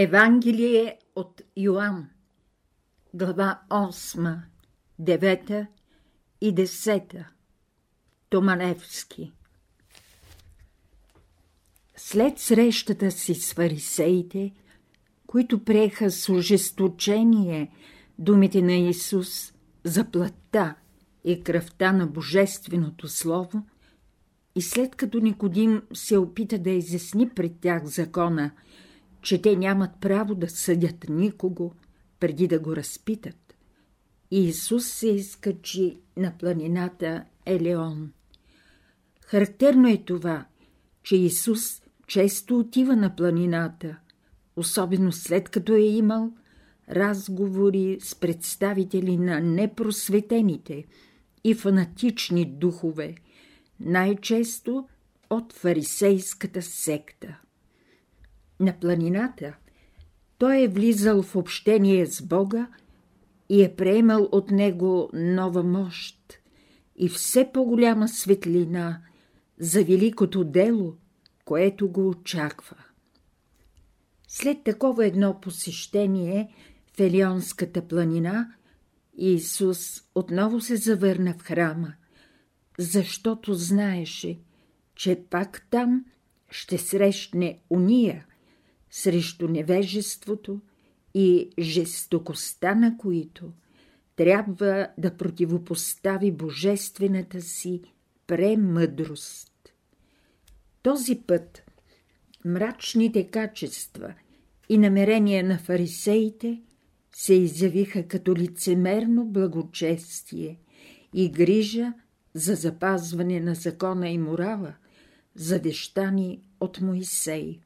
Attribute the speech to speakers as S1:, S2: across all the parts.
S1: Евангелие от Йоанн, глава 8, 9 и 10. Томаневски След срещата си с фарисеите, които приеха с ожесточение думите на Исус за плътта и кръвта на Божественото Слово, и след като Никодим се опита да изясни пред тях закона – че те нямат право да съдят никого, преди да го разпитат. И Исус се изкачи на планината Елеон. Характерно е това, че Исус често отива на планината, особено след като е имал разговори с представители на непросветените и фанатични духове, най-често от фарисейската секта на планината, той е влизал в общение с Бога и е приемал от него нова мощ и все по-голяма светлина за великото дело, което го очаква. След такова едно посещение в Елионската планина, Исус отново се завърна в храма, защото знаеше, че пак там ще срещне уния, срещу невежеството и жестокостта на които трябва да противопостави божествената си премъдрост. Този път мрачните качества и намерения на фарисеите се изявиха като лицемерно благочестие и грижа за запазване на закона и морала, завещани от Моисей.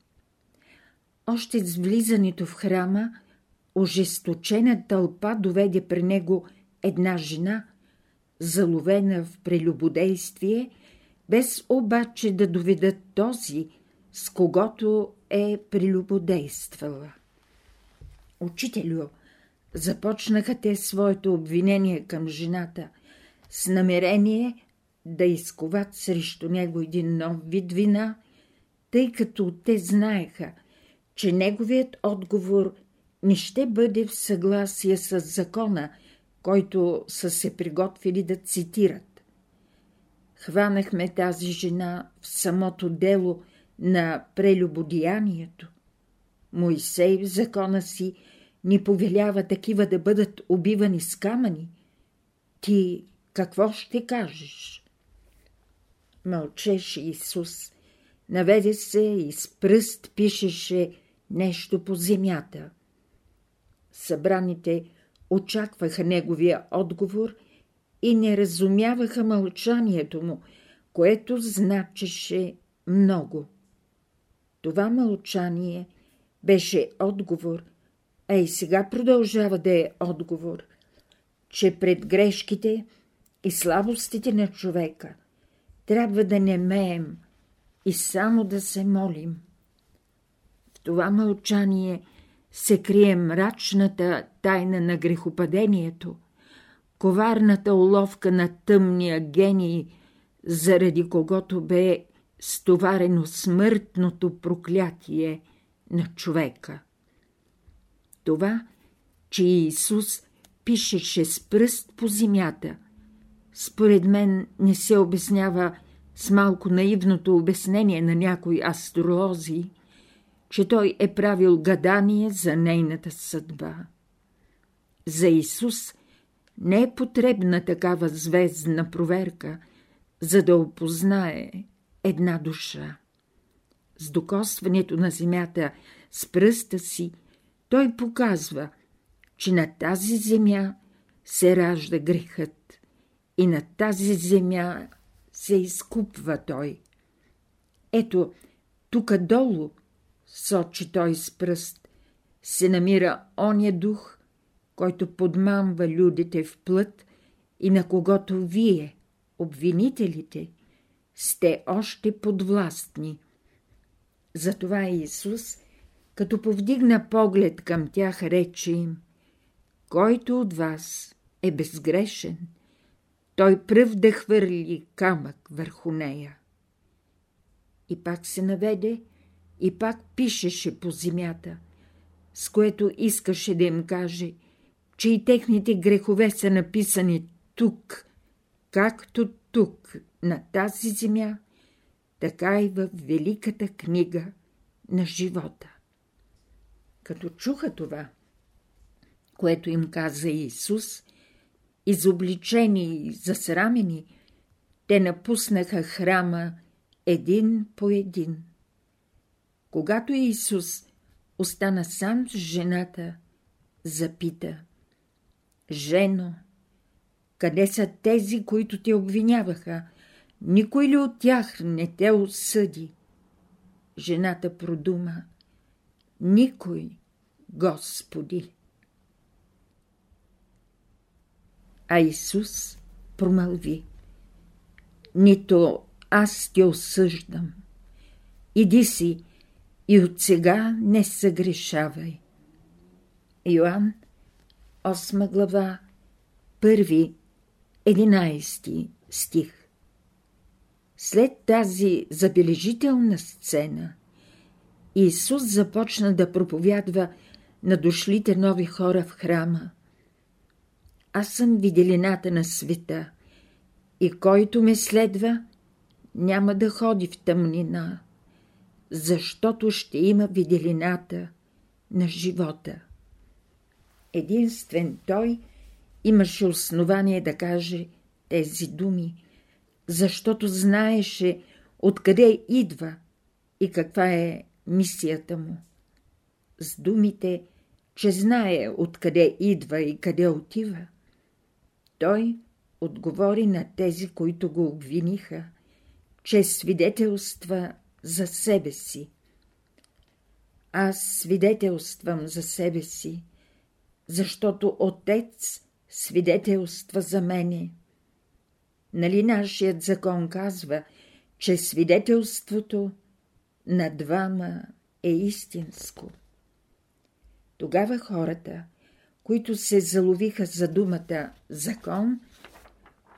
S1: Още с влизането в храма, ожесточена тълпа доведе при него една жена, заловена в прелюбодействие, без обаче да доведат този, с когото е прелюбодействала. Учителю, започнаха те своето обвинение към жената с намерение да изковат срещу него един нов вид вина, тъй като те знаеха, че неговият отговор не ще бъде в съгласие с закона, който са се приготвили да цитират. Хванахме тази жена в самото дело на прелюбодеянието. Моисей в закона си ни повелява такива да бъдат убивани с камъни. Ти какво ще кажеш? Мълчеше Исус. Наведе се и с пръст пишеше нещо по земята. Събраните очакваха неговия отговор и не разумяваха мълчанието му, което значеше много. Това мълчание беше отговор, а и сега продължава да е отговор, че пред грешките и слабостите на човека трябва да не меем и само да се молим това мълчание се крие мрачната тайна на грехопадението, коварната уловка на тъмния гений, заради когото бе стоварено смъртното проклятие на човека. Това, че Исус пишеше с пръст по земята, според мен не се обяснява с малко наивното обяснение на някои астролози – че той е правил гадание за нейната съдба. За Исус не е потребна такава звездна проверка, за да опознае една душа. С докосването на земята с пръста си, той показва, че на тази земя се ражда грехът и на тази земя се изкупва той. Ето, тук долу сочи той с пръст, се намира оня дух, който подмамва людите в плът и на когото вие, обвинителите, сте още подвластни. Затова Исус, като повдигна поглед към тях, рече им, който от вас е безгрешен, той пръв да хвърли камък върху нея. И пак се наведе и пак пишеше по земята. с което искаше да им каже, че и техните грехове са написани тук, както тук, на тази земя, така и в великата книга на живота. Като чуха това, което им каза Исус, изобличени и засрамени, те напуснаха храма един по един. Когато Исус остана сам с жената, запита Жено, къде са тези, които те обвиняваха? Никой ли от тях не те осъди? Жената продума Никой, Господи. А Исус промълви Нито аз те осъждам. Иди си и от сега не съгрешавай. Йоанн, 8 глава, първи, 11 стих. След тази забележителна сцена, Исус започна да проповядва на дошлите нови хора в храма. Аз съм виделината на света и който ме следва, няма да ходи в тъмнина, защото ще има виделината на живота. Единствен той имаше основание да каже тези думи, защото знаеше откъде идва и каква е мисията му. С думите, че знае откъде идва и къде отива, той отговори на тези, които го обвиниха, че свидетелства за себе си. Аз свидетелствам за себе си, защото Отец свидетелства за мене. Нали нашият закон казва, че свидетелството на двама е истинско? Тогава хората, които се заловиха за думата закон,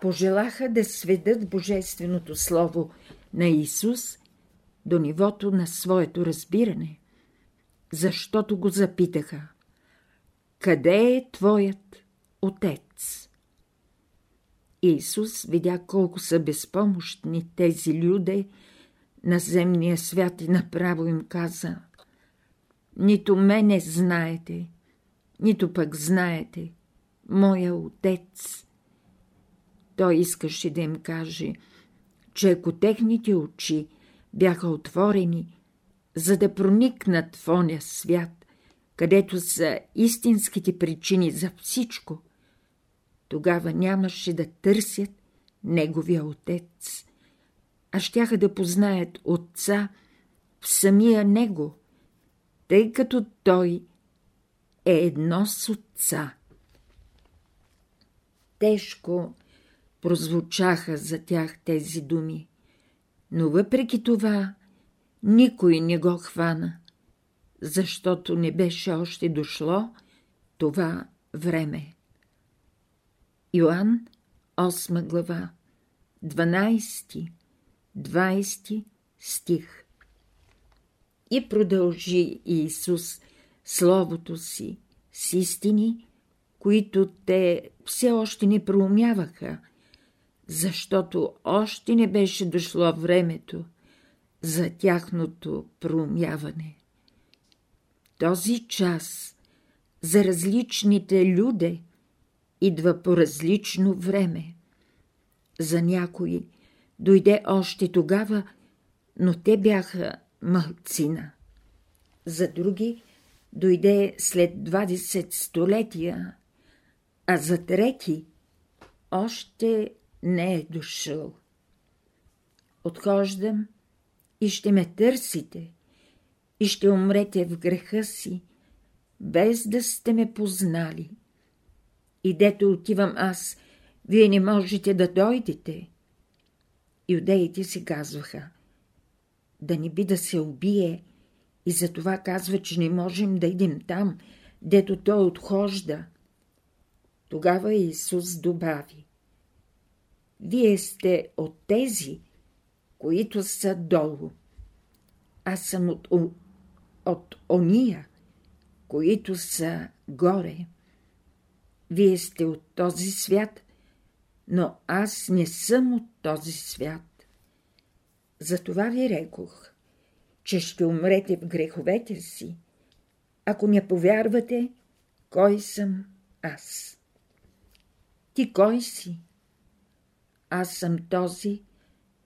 S1: пожелаха да сведат Божественото Слово на Исус до нивото на своето разбиране, защото го запитаха Къде е Твоят Отец? Исус видя колко са безпомощни тези люди на земния свят и направо им каза Нито мене знаете, нито пък знаете моя Отец. Той искаше да им каже, че ако техните очи бяха отворени, за да проникнат в оня свят, където са истинските причини за всичко, тогава нямаше да търсят неговия отец, а щяха да познаят отца в самия него, тъй като той е едно с отца. Тежко прозвучаха за тях тези думи, но въпреки това никой не го хвана, защото не беше още дошло това време. Йоанн, 8 глава, 12, 20 стих. И продължи Иисус Словото си с истини, които те все още не проумяваха, защото още не беше дошло времето за тяхното проумяване. Този час за различните люде идва по различно време. За някои дойде още тогава, но те бяха малцина. За други дойде след 20 столетия, а за трети още не е дошъл. Отхождам и ще ме търсите, и ще умрете в греха си, без да сте ме познали. И дето отивам аз, вие не можете да дойдете. Юдеите си казваха, да не би да се убие, и затова казва, че не можем да идем там, дето той отхожда. Тогава Исус добави, вие сте от тези, които са долу. Аз съм от, от ония, които са горе. Вие сте от този свят, но аз не съм от този свят. Затова ви рекох, че ще умрете в греховете си, ако не повярвате, кой съм аз. Ти кой си? Аз съм този,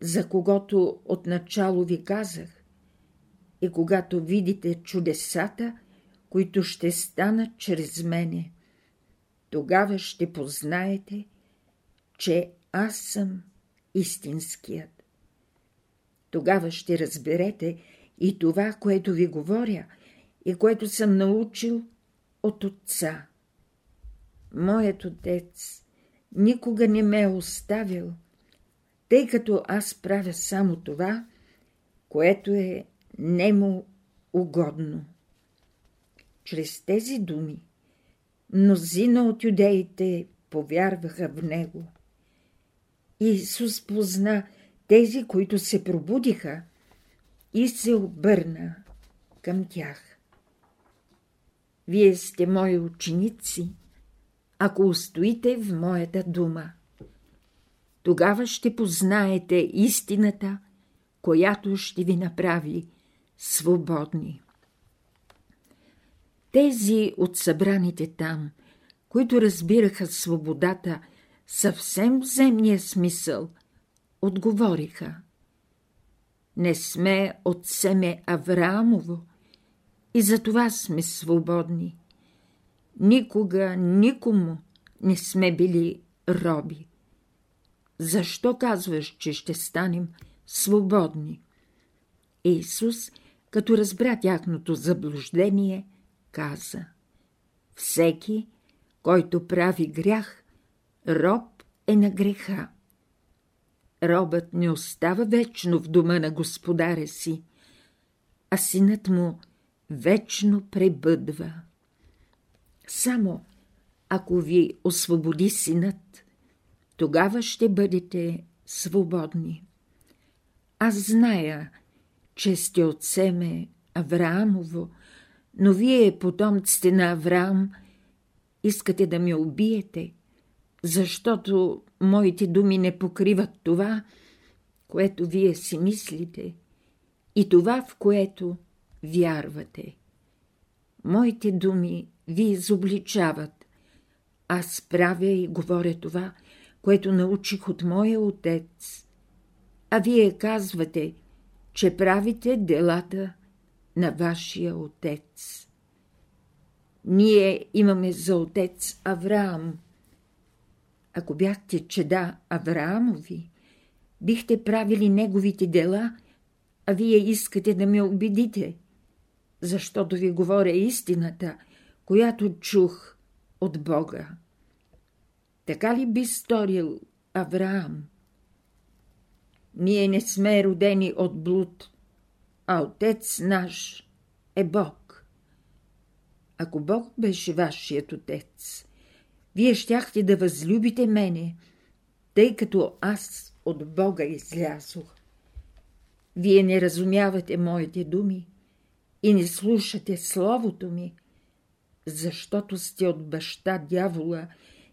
S1: за когото отначало ви казах. И когато видите чудесата, които ще станат чрез мене, тогава ще познаете, че аз съм истинският. Тогава ще разберете и това, което ви говоря и което съм научил от Отца. Моят Отец никога не ме е оставил, тъй като аз правя само това, което е нему угодно. Чрез тези думи мнозина от юдеите повярваха в него. Исус позна тези, които се пробудиха и се обърна към тях. Вие сте мои ученици, ако устоите в моята дума. Тогава ще познаете истината, която ще ви направи свободни. Тези от събраните там, които разбираха свободата съвсем в земния смисъл, отговориха. Не сме от семе Авраамово и за това сме свободни. Никога никому не сме били роби. Защо казваш, че ще станем свободни? Исус, като разбра тяхното заблуждение, каза Всеки, който прави грях, роб е на греха. Робът не остава вечно в дома на господаря си, а синът му вечно пребъдва. Само ако ви освободи синът, тогава ще бъдете свободни. Аз зная, че сте от семе Авраамово, но вие, потомците на Авраам, искате да ме убиете, защото моите думи не покриват това, което вие си мислите и това, в което вярвате. Моите думи ви изобличават. Аз правя и говоря това, което научих от моя отец. А вие казвате, че правите делата на вашия отец. Ние имаме за отец Авраам. Ако бяхте чеда Авраамови, бихте правили неговите дела, а вие искате да ме убедите, защото ви говоря истината, която чух от Бога. Така ли би сторил Авраам? Ние не сме родени от блуд, а Отец наш е Бог. Ако Бог беше вашият Отец, вие щяхте да възлюбите мене, тъй като аз от Бога излязох. Вие не разумявате моите думи и не слушате Словото ми, защото сте от баща дявола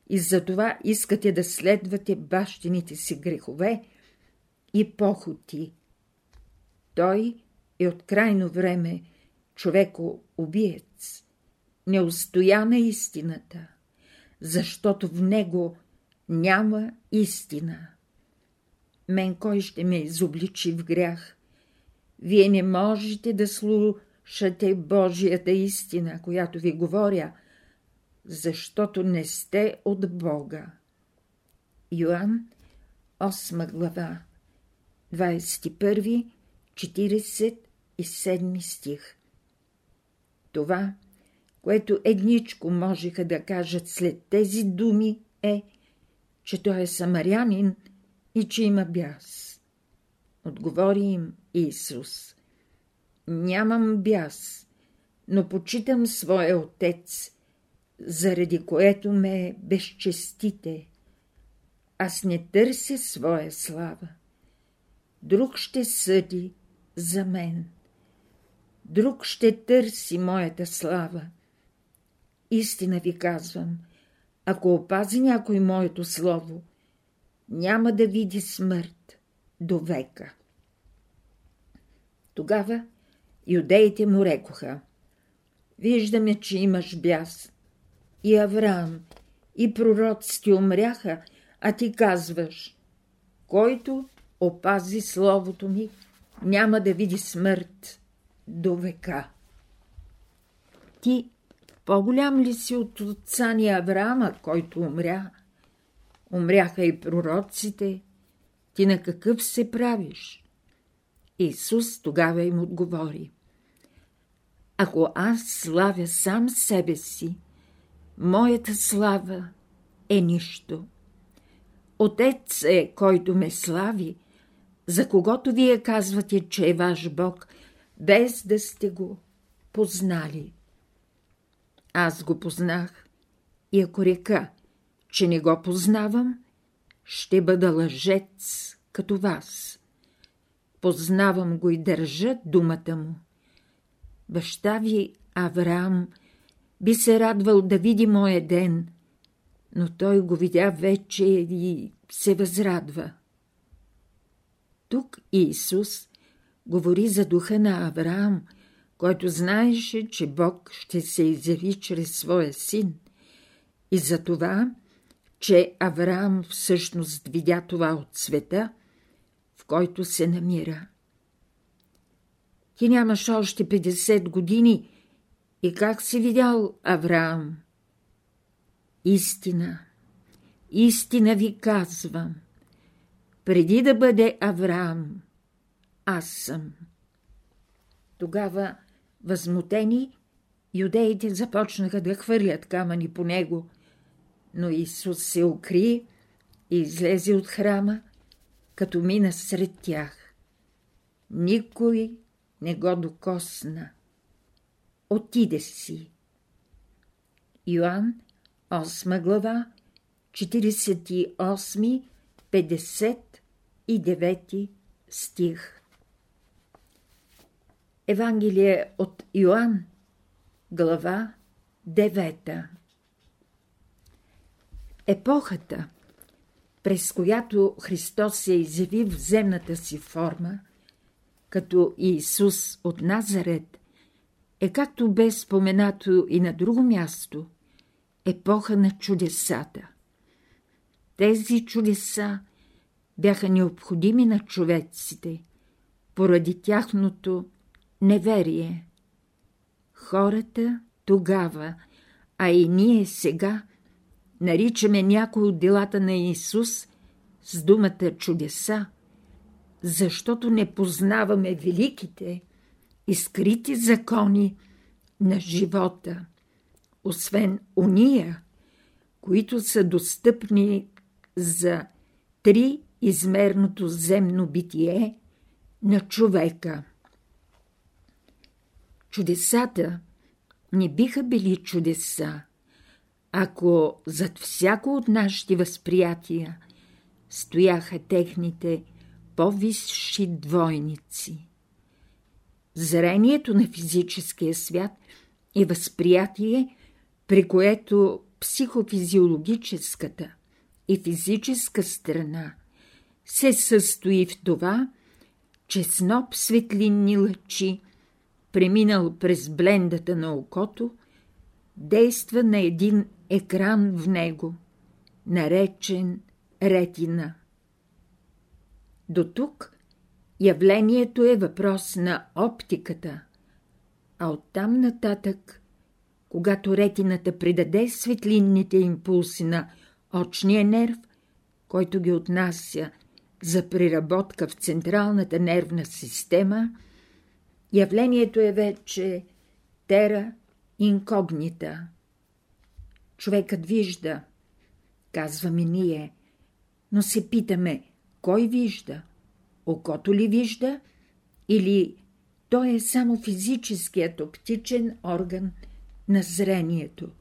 S1: и затова искате да следвате бащините си грехове и похоти. Той е от крайно време човеко-убиец, не устоя на истината, защото в него няма истина. Мен кой ще ме изобличи в грях? Вие не можете да слушате Божията истина, която ви говоря, защото не сте от Бога. Йоанн, 8 глава, 21, 47 стих. Това, което едничко можеха да кажат след тези думи е, че той е самарянин и че има бяс. Отговори им Исус. Нямам бяс, но почитам своя отец, заради което ме безчестите. Аз не търся своя слава. Друг ще съди за мен. Друг ще търси моята слава, истина ви казвам, ако опази някой моето слово, няма да види смърт до века. Тогава юдеите му рекоха, виждаме, че имаш бяс. И Авраам, и пророците умряха, а ти казваш, който опази словото ми, няма да види смърт до века. Ти по-голям ли си от отца ни Авраама, който умря? Умряха и пророците. Ти на какъв се правиш? Исус тогава им отговори. Ако аз славя сам себе си, моята слава е нищо. Отец е, който ме слави, за когото вие казвате, че е ваш Бог, без да сте го познали. Аз го познах и ако река, че не го познавам, ще бъда лъжец като вас. Познавам го и държа думата му. Баща ви, Авраам, би се радвал да види моя ден, но той го видя вече и се възрадва. Тук Исус говори за духа на Авраам, който знаеше, че Бог ще се изяви чрез своя син, и за това, че Авраам всъщност видя това от света, в който се намира. Ти нямаш още 50 години и как си видял Авраам? Истина, истина ви казвам. Преди да бъде Авраам, аз съм. Тогава, възмутени, юдеите започнаха да хвърлят камъни по него, но Исус се укри и излезе от храма, като мина сред тях. Никой не го докосна. Отиде си. Йоанн, 8 глава, 48, 59 стих. Евангелие от Йоанн, глава 9. Епохата, през която Христос се изяви в земната си форма, като Иисус от Назарет, е както бе споменато и на друго място, епоха на чудесата. Тези чудеса бяха необходими на човеците, поради тяхното неверие. Хората тогава, а и ние сега, наричаме някои от делата на Исус с думата чудеса, защото не познаваме великите и скрити закони на живота, освен уния, които са достъпни за три измерното земно битие на човека. Чудесата не биха били чудеса, ако зад всяко от нашите възприятия стояха техните по-висши двойници. Зрението на физическия свят е възприятие, при което психофизиологическата и физическа страна се състои в това, че сноп светлинни лъчи, преминал през блендата на окото, действа на един екран в него, наречен ретина. До тук явлението е въпрос на оптиката, а оттам нататък, когато ретината придаде светлинните импулси на очния нерв, който ги отнася за преработка в централната нервна система, явлението е вече тера инкогнита. Човекът вижда, казваме ние, но се питаме – кой вижда? Окото ли вижда? Или той е само физическият оптичен орган на зрението?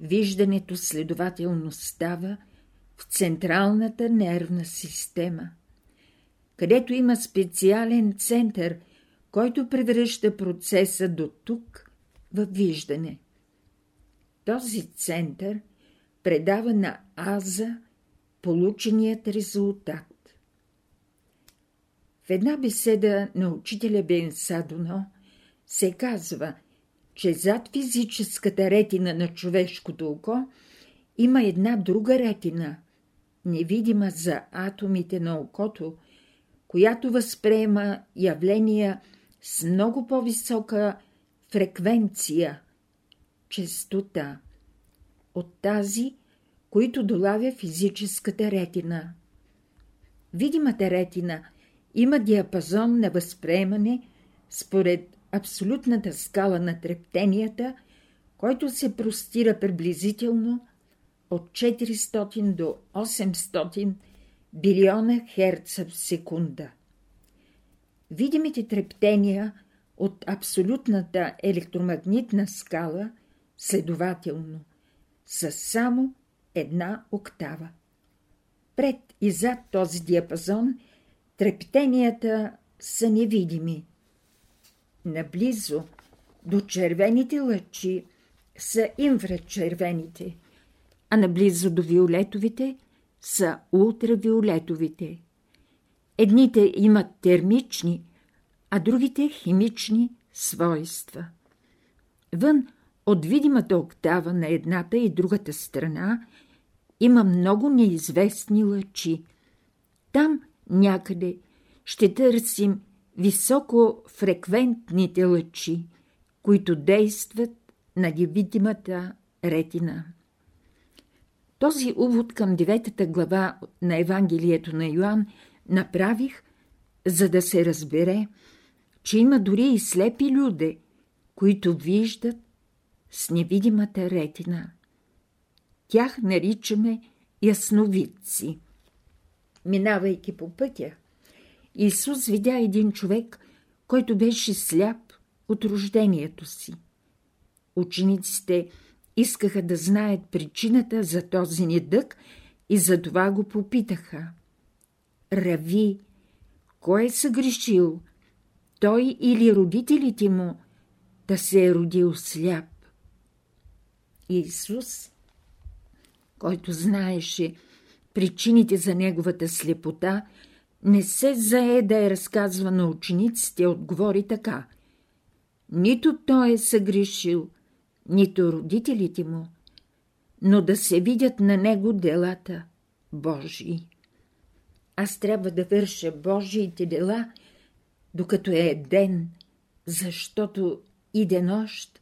S1: Виждането следователно става в централната нервна система, където има специален център, който превръща процеса до тук в виждане. този център предава на Аза полученият резултат. В една беседа на учителя Бен Садоно се казва, че зад физическата ретина на човешкото око има една друга ретина, невидима за атомите на окото, която възприема явления с много по-висока фреквенция, честота, от тази, които долавя физическата ретина. Видимата ретина има диапазон на възприемане според абсолютната скала на трептенията, който се простира приблизително от 400 до 800 билиона херца в секунда. Видимите трептения от абсолютната електромагнитна скала, следователно, са само една октава. Пред и зад този диапазон трептенията са невидими. Наблизо до червените лъчи са инфрачервените, а наблизо до виолетовите са ултравиолетовите. Едните имат термични, а другите химични свойства. Вън от видимата октава на едната и другата страна има много неизвестни лъчи. Там някъде ще търсим високофреквентните лъчи, които действат на невидимата ретина. Този увод към деветата глава на Евангелието на Йоанн направих, за да се разбере, че има дори и слепи люди, които виждат с невидимата ретина. Тях наричаме ясновидци. Минавайки по пътя, Исус видя един човек, който беше сляп от рождението си. Учениците искаха да знаят причината за този недък и затова го попитаха. Рави, кой е съгрешил, той или родителите му, да се е родил сляп? Исус, който знаеше причините за неговата слепота, не се зае да я разказва на учениците, отговори така. Нито той е съгрешил, нито родителите му, но да се видят на него делата Божии. Аз трябва да върша Божиите дела, докато е ден, защото иде нощ,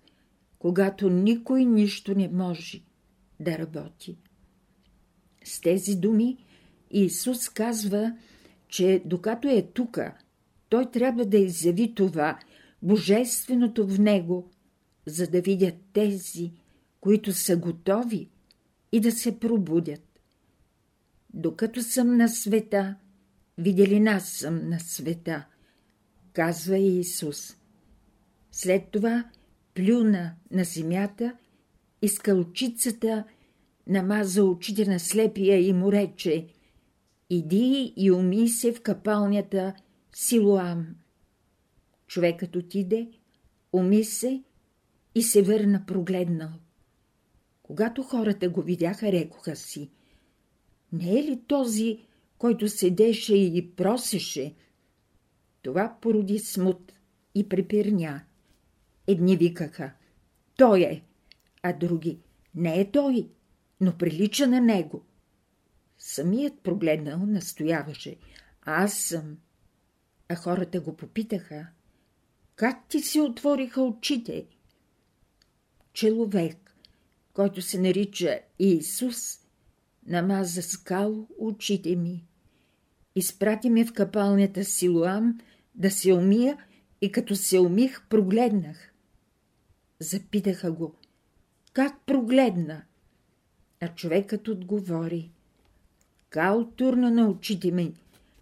S1: когато никой нищо не може да работи. С тези думи Исус казва, че докато е тука, той трябва да изяви това, божественото в него, за да видят тези, които са готови и да се пробудят. Докато съм на света, видели нас съм на света, казва Иисус. След това плюна на земята и скалчицата намаза очите на слепия и му рече «Иди и уми се в капалнята Силуам». Човекът отиде, уми се и се върна прогледнал. Когато хората го видяха, рекоха си «Не е ли този, който седеше и просеше?» Това породи смут и препирня. Едни викаха «Той е», а други «Не е той, но прилича на него». Самият прогледнал настояваше «Аз съм». А хората го попитаха «Как ти се отвориха очите?» Човек, който се нарича Иисус, намаза скал очите ми. Изпрати ме в капалнята Силуам да се умия и като се умих, прогледнах. Запитаха го, как прогледна? А човекът отговори. Кал турна на очите ми,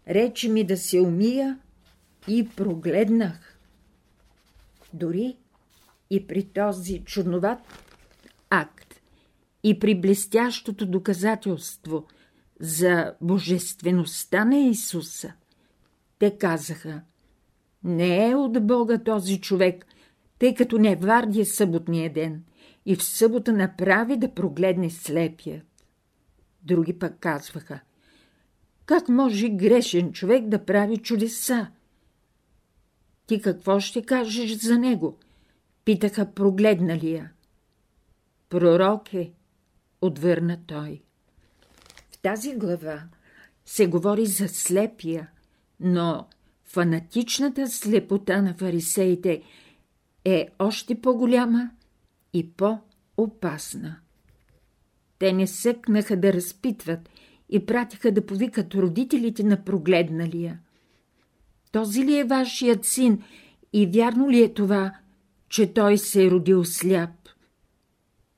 S1: рече ми да се умия и прогледнах. Дори и при този чудноват акт и при блестящото доказателство за божествеността на Исуса, те казаха – не е от Бога този човек, тъй като не варди съботния ден и в събота направи да прогледне слепият. Други пък казваха, как може грешен човек да прави чудеса? Ти какво ще кажеш за него? Питаха прогледнали я. Пророк е, отвърна той. В тази глава се говори за слепия, но фанатичната слепота на фарисеите е още по-голяма и по-опасна. Те не съкнаха да разпитват и пратиха да повикат родителите на прогледналия. Този ли е вашият син и вярно ли е това, че той се е родил сляп?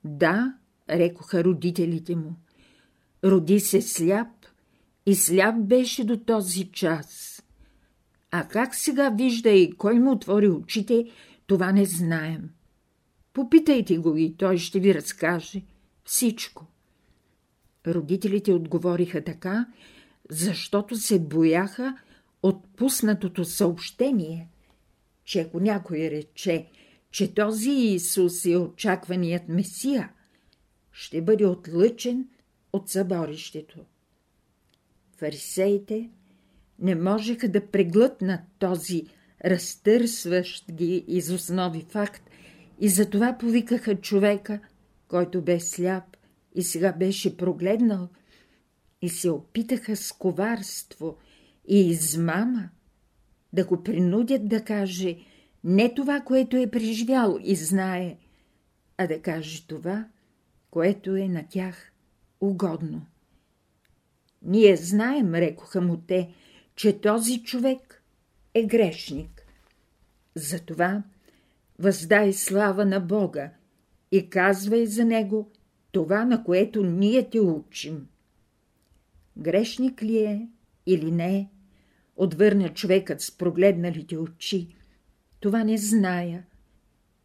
S1: Да, рекоха родителите му. Роди се сляп и сляп беше до този час. А как сега вижда и кой му отвори очите, това не знаем. Попитайте го и той ще ви разкаже всичко. Родителите отговориха така, защото се бояха от пуснатото съобщение, че ако някой рече, че този Исус е очакваният Месия, ще бъде отлъчен от съборището. Фарисеите не можеха да преглътнат този разтърсващ ги из основи факт и затова повикаха човека, който бе сляп и сега беше прогледнал, и се опитаха с коварство и измама да го принудят да каже не това, което е преживял и знае, а да каже това, което е на тях угодно. Ние знаем, рекоха му те, че този човек е грешник. Затова въздай слава на Бога и казвай за него това, на което ние те учим. Грешник ли е или не, отвърна човекът с прогледналите очи. Това не зная.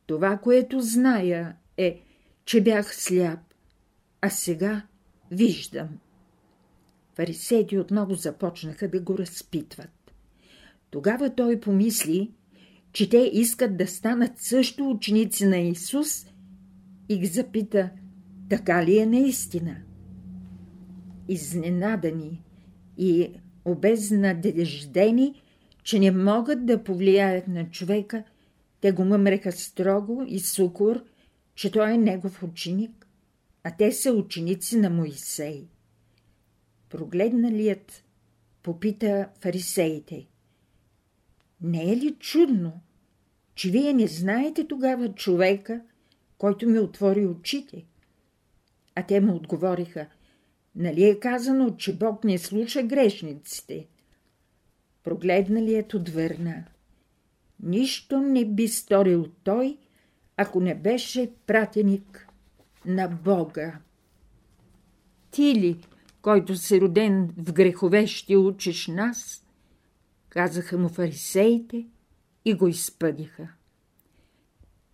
S1: Това, което зная, е, че бях сляп, а сега виждам. Фарисеите отново започнаха да го разпитват. Тогава той помисли, че те искат да станат също ученици на Исус и ги запита, така ли е наистина? Изненадани и обезнадеждени, че не могат да повлияят на човека, те го мъмреха строго и сукор, че той е негов ученик, а те са ученици на Моисей. Прогледналият попита фарисеите. Не е ли чудно, че вие не знаете тогава човека, който ми отвори очите? А те му отговориха, нали е казано, че Бог не слуша грешниците? Прогледналият отвърна. Нищо не би сторил той, ако не беше пратеник на Бога. Ти ли, който се роден в грехове, ще учиш нас? Казаха му фарисеите и го изпъдиха.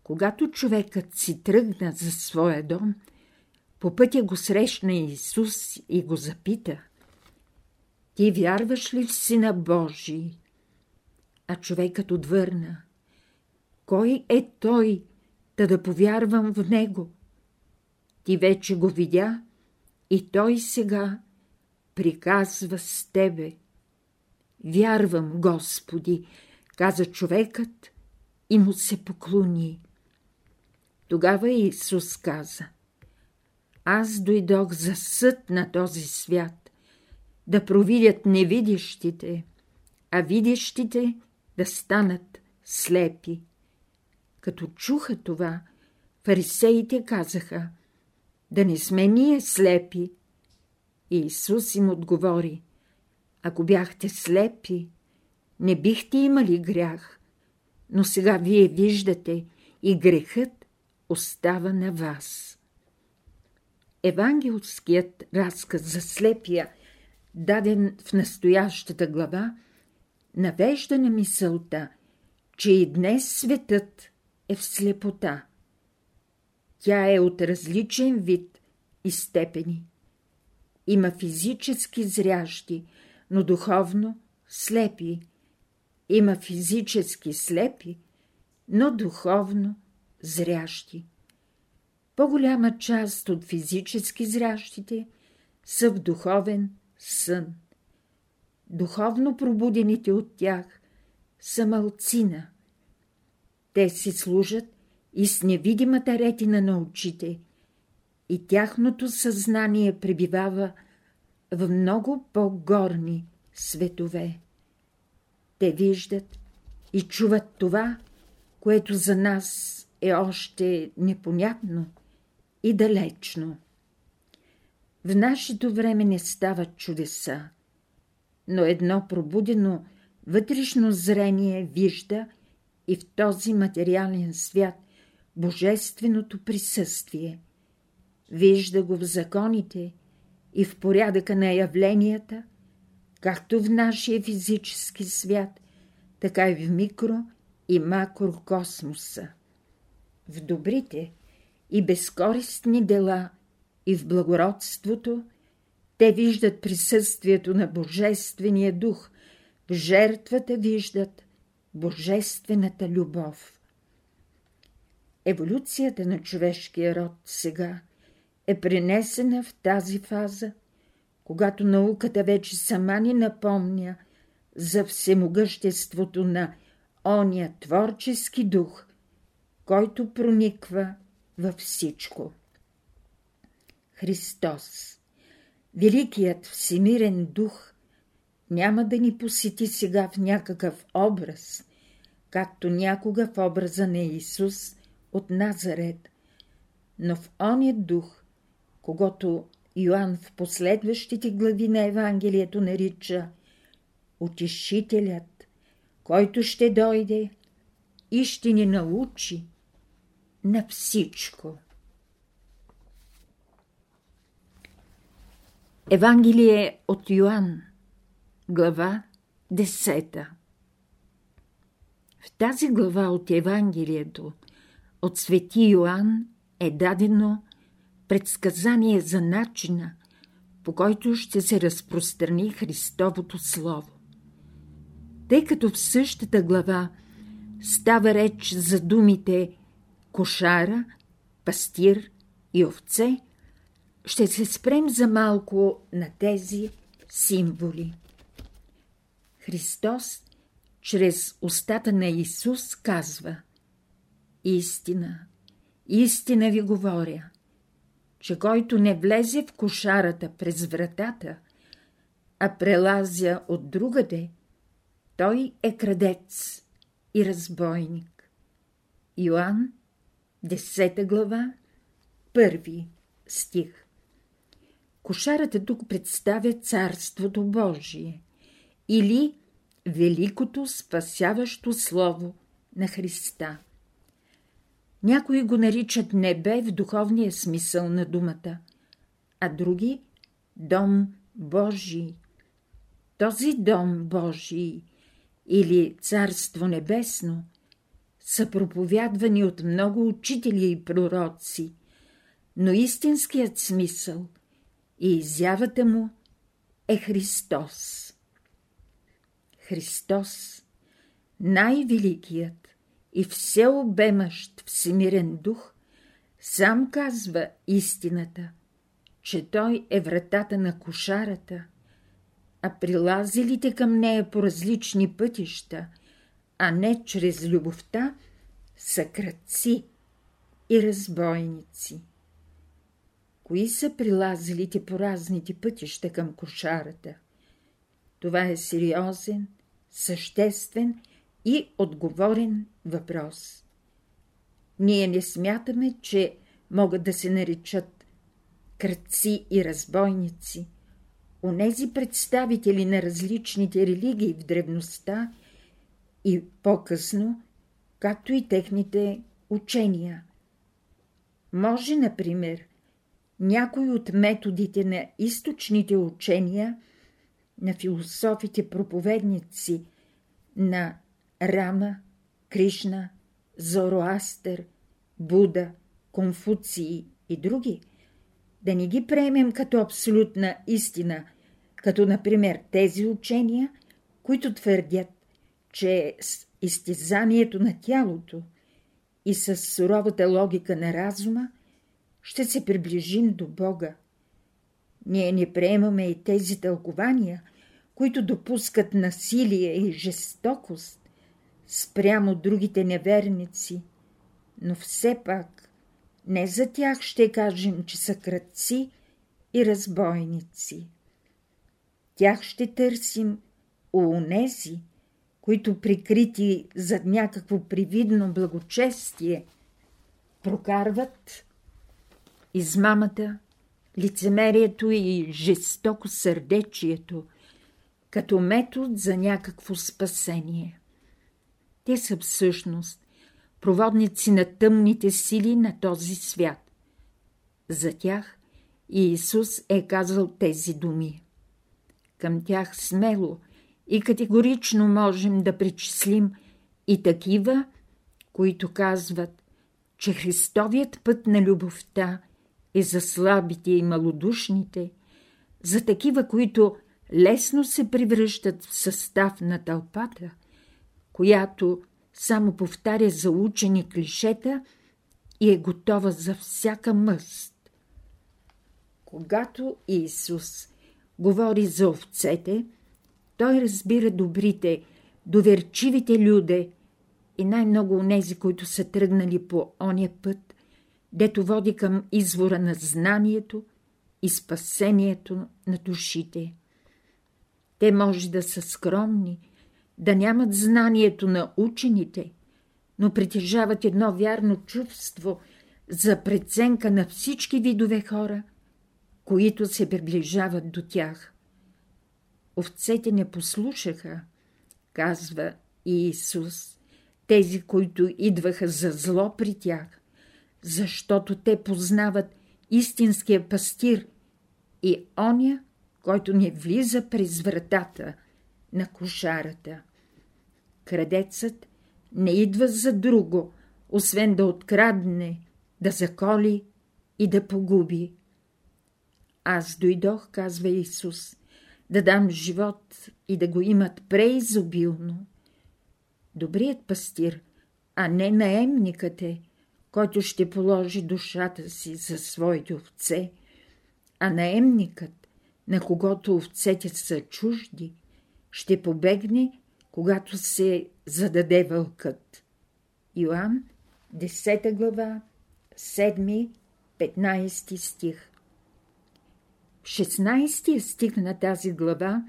S1: Когато човекът си тръгна за своя дом, по пътя го срещна Исус и го запита – ти вярваш ли в Сина Божий? А човекът отвърна – кой е той, да да повярвам в него? Ти вече го видя и той сега приказва с тебе. Вярвам, Господи, каза човекът и му се поклони. Тогава Исус каза – аз дойдох за съд на този свят, да провидят невидящите, а видящите да станат слепи. Като чуха това, фарисеите казаха, да не сме ние слепи. И Исус им отговори, ако бяхте слепи, не бихте имали грях, но сега вие виждате и грехът остава на вас. Евангелският разказ за слепия, даден в настоящата глава, навежда на мисълта, че и днес светът е в слепота. Тя е от различен вид и степени. Има физически зрящи, но духовно слепи. Има физически слепи, но духовно зрящи. По-голяма част от физически зрящите са в духовен сън. Духовно пробудените от тях са малцина. Те си служат и с невидимата ретина на очите, и тяхното съзнание пребивава в много по-горни светове. Те виждат и чуват това, което за нас е още непонятно и далечно. В нашето време не стават чудеса, но едно пробудено вътрешно зрение вижда и в този материален свят божественото присъствие. Вижда го в законите и в порядъка на явленията, както в нашия физически свят, така и в микро- и макрокосмоса. В добрите и безкористни дела и в благородството те виждат присъствието на Божествения дух, в жертвата виждат Божествената любов. Еволюцията на човешкия род сега е пренесена в тази фаза, когато науката вече сама ни напомня за всемогъществото на ония творчески дух, който прониква във всичко. Христос, Великият Всемирен Дух, няма да ни посети сега в някакъв образ, както някога в образа на Исус от Назарет, но в ония дух, когато Йоанн в последващите глави на Евангелието нарича Утешителят, който ще дойде и ще ни научи на всичко. Евангелие от Йоанн, глава 10 В тази глава от Евангелието от Свети Йоанн е дадено предсказание за начина, по който ще се разпространи Христовото Слово. Тъй като в същата глава става реч за думите кошара, пастир и овце, ще се спрем за малко на тези символи. Христос чрез устата на Исус казва Истина, истина ви говоря, че който не влезе в кошарата през вратата, а прелазя от другаде, той е крадец и разбойник. Йоанн 10 глава, първи стих. Кошарата тук представя Царството Божие или Великото спасяващо Слово на Христа. Някои го наричат небе в духовния смисъл на думата, а други – Дом Божий. Този Дом Божий или Царство Небесно – са проповядвани от много учители и пророци, но истинският смисъл и изявата му е Христос. Христос, най-великият и всеобемащ всемирен дух, сам казва истината, че той е вратата на кошарата, а прилазилите към нея по различни пътища – а не чрез любовта, са кръци и разбойници. Кои са прилазилите по разните пътища към кошарата? Това е сериозен, съществен и отговорен въпрос. Ние не смятаме, че могат да се наричат кръци и разбойници, онези представители на различните религии в древността – и по-късно, както и техните учения. Може, например, някой от методите на източните учения на философите проповедници на Рама, Кришна, Зороастър, Буда, Конфуции и други, да не ги приемем като абсолютна истина, като например тези учения, които твърдят, че с изтезанието на тялото и с суровата логика на разума ще се приближим до Бога. Ние не приемаме и тези тълкования, които допускат насилие и жестокост спрямо другите неверници, но все пак не за тях ще кажем, че са кръци и разбойници. Тях ще търсим у унези, които прикрити зад някакво привидно благочестие, прокарват измамата, лицемерието и жестоко сърдечието, като метод за някакво спасение. Те са всъщност проводници на тъмните сили на този свят. За тях Иисус е казал тези думи. Към тях смело и категорично можем да причислим и такива, които казват, че Христовият път на любовта е за слабите и малодушните, за такива, които лесно се превръщат в състав на тълпата, която само повтаря заучени клишета и е готова за всяка мъст. Когато Исус говори за овцете, той разбира добрите, доверчивите люде и най-много онези, които са тръгнали по оня път, дето води към извора на знанието и спасението на душите. Те може да са скромни, да нямат знанието на учените, но притежават едно вярно чувство за преценка на всички видове хора, които се приближават до тях. Овцете не послушаха, казва Иисус, тези, които идваха за зло при тях, защото те познават истинския пастир и оня, който не влиза през вратата на кошарата. Крадецът не идва за друго, освен да открадне, да заколи и да погуби. Аз дойдох, казва Исус, да дам живот и да го имат преизобилно. Добрият пастир, а не наемникът е, който ще положи душата си за своите овце, а наемникът, на когото овцете са чужди, ще побегне, когато се зададе вълкът. Йоан, 10 глава, 7-15 стих 16 стих на тази глава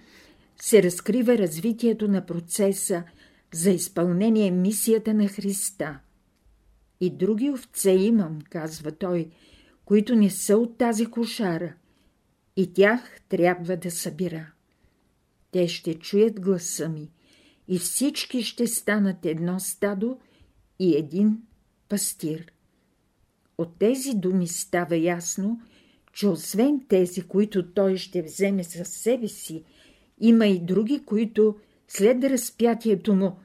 S1: се разкрива развитието на процеса за изпълнение мисията на Христа. И други овце имам, казва той, които не са от тази кошара, и тях трябва да събира. Те ще чуят гласа ми, и всички ще станат едно стадо и един пастир. От тези думи става ясно, че освен тези, които той ще вземе със себе си, има и други, които след разпятието му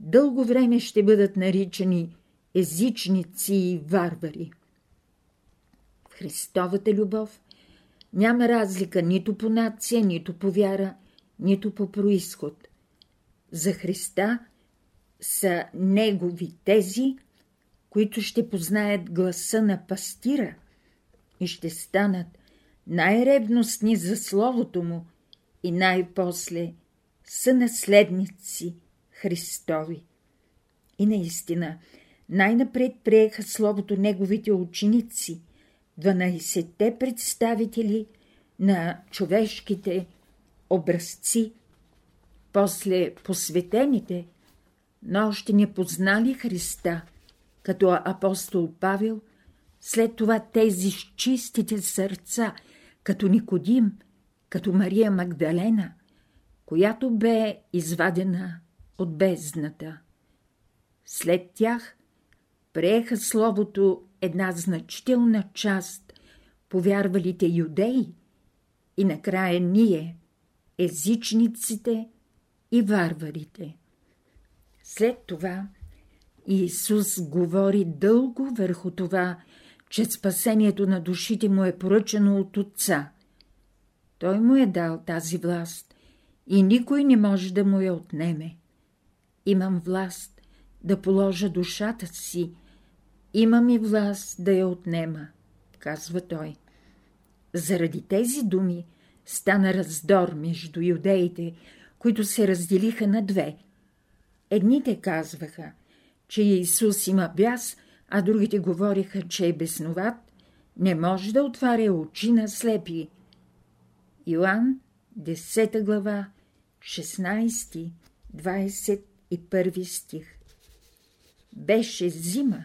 S1: дълго време ще бъдат наричани езичници и варвари. В Христовата любов няма разлика нито по нация, нито по вяра, нито по происход. За Христа са Негови тези, които ще познаят гласа на пастира – и ще станат най-ревностни за Словото му и най-после са наследници Христови. И наистина, най-напред приеха Словото неговите ученици, 12-те представители на човешките образци, после посветените, но още не познали Христа, като апостол Павел след това тези с чистите сърца, като Никодим, като Мария Магдалена, която бе извадена от бездната. След тях приеха Словото една значителна част повярвалите юдеи и накрая ние, езичниците и варварите. След това Иисус говори дълго върху това, че спасението на душите му е поръчано от Отца. Той му е дал тази власт и никой не може да му я отнеме. Имам власт да положа душата си, имам и власт да я отнема. казва той. Заради тези думи стана раздор между юдеите, които се разделиха на две. Едните казваха, че Исус има бяс, а другите говориха, че е бесноват, не може да отваря очи на слепи. Йоанн, 10 глава, 16, 21 стих Беше зима,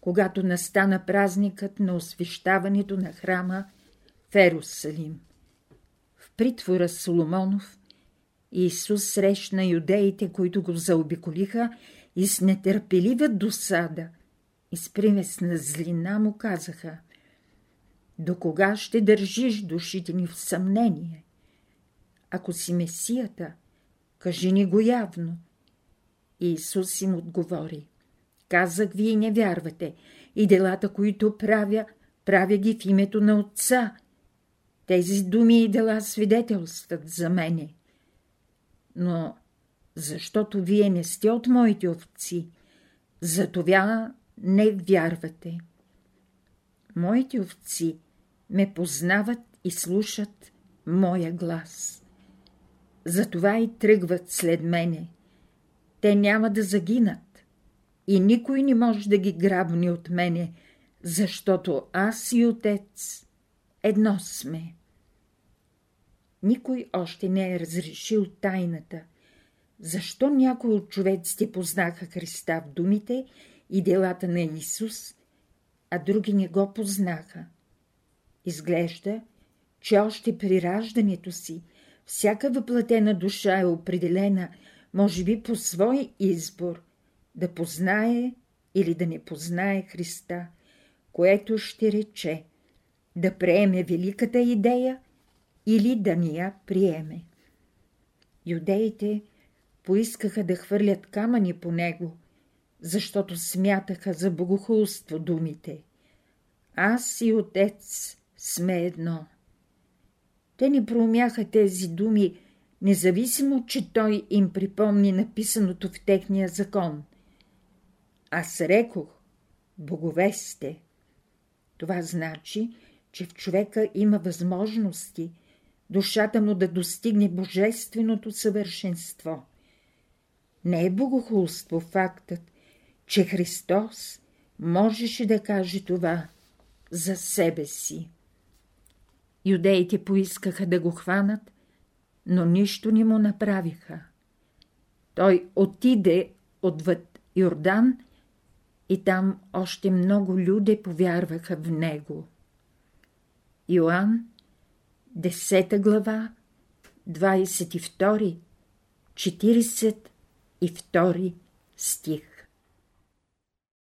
S1: когато настана празникът на освещаването на храма в Ерусалим. В притвора Соломонов Исус срещна юдеите, които го заобиколиха и с нетърпелива досада и с примесна злина му казаха «До кога ще държиш душите ни в съмнение? Ако си Месията, кажи ни го явно». И Исус им отговори Казах ви и не вярвате, и делата, които правя, правя ги в името на Отца. Тези думи и дела свидетелстват за мене. Но защото вие не сте от моите овци, затова не вярвате. Моите овци ме познават и слушат моя глас. Затова и тръгват след мене. Те няма да загинат и никой не може да ги грабни от мене, защото аз и отец едно сме. Никой още не е разрешил тайната – защо някои от човеците познаха Христа в думите и делата на Исус, а други не го познаха. Изглежда, че още при раждането си всяка въплатена душа е определена, може би по свой избор, да познае или да не познае Христа, което ще рече да приеме великата идея или да ни я приеме. Юдеите – поискаха да хвърлят камъни по него, защото смятаха за богохулство думите. Аз и отец сме едно. Те ни проумяха тези думи, независимо, че той им припомни написаното в техния закон. Аз рекох, богове сте. Това значи, че в човека има възможности, душата му да достигне божественото съвършенство. Не е богохулство фактът, че Христос можеше да каже това за себе си. Юдеите поискаха да го хванат, но нищо не му направиха. Той отиде отвъд Йордан и там още много люди повярваха в него. Йоанн, 10 глава, 22, 40 и втори стих.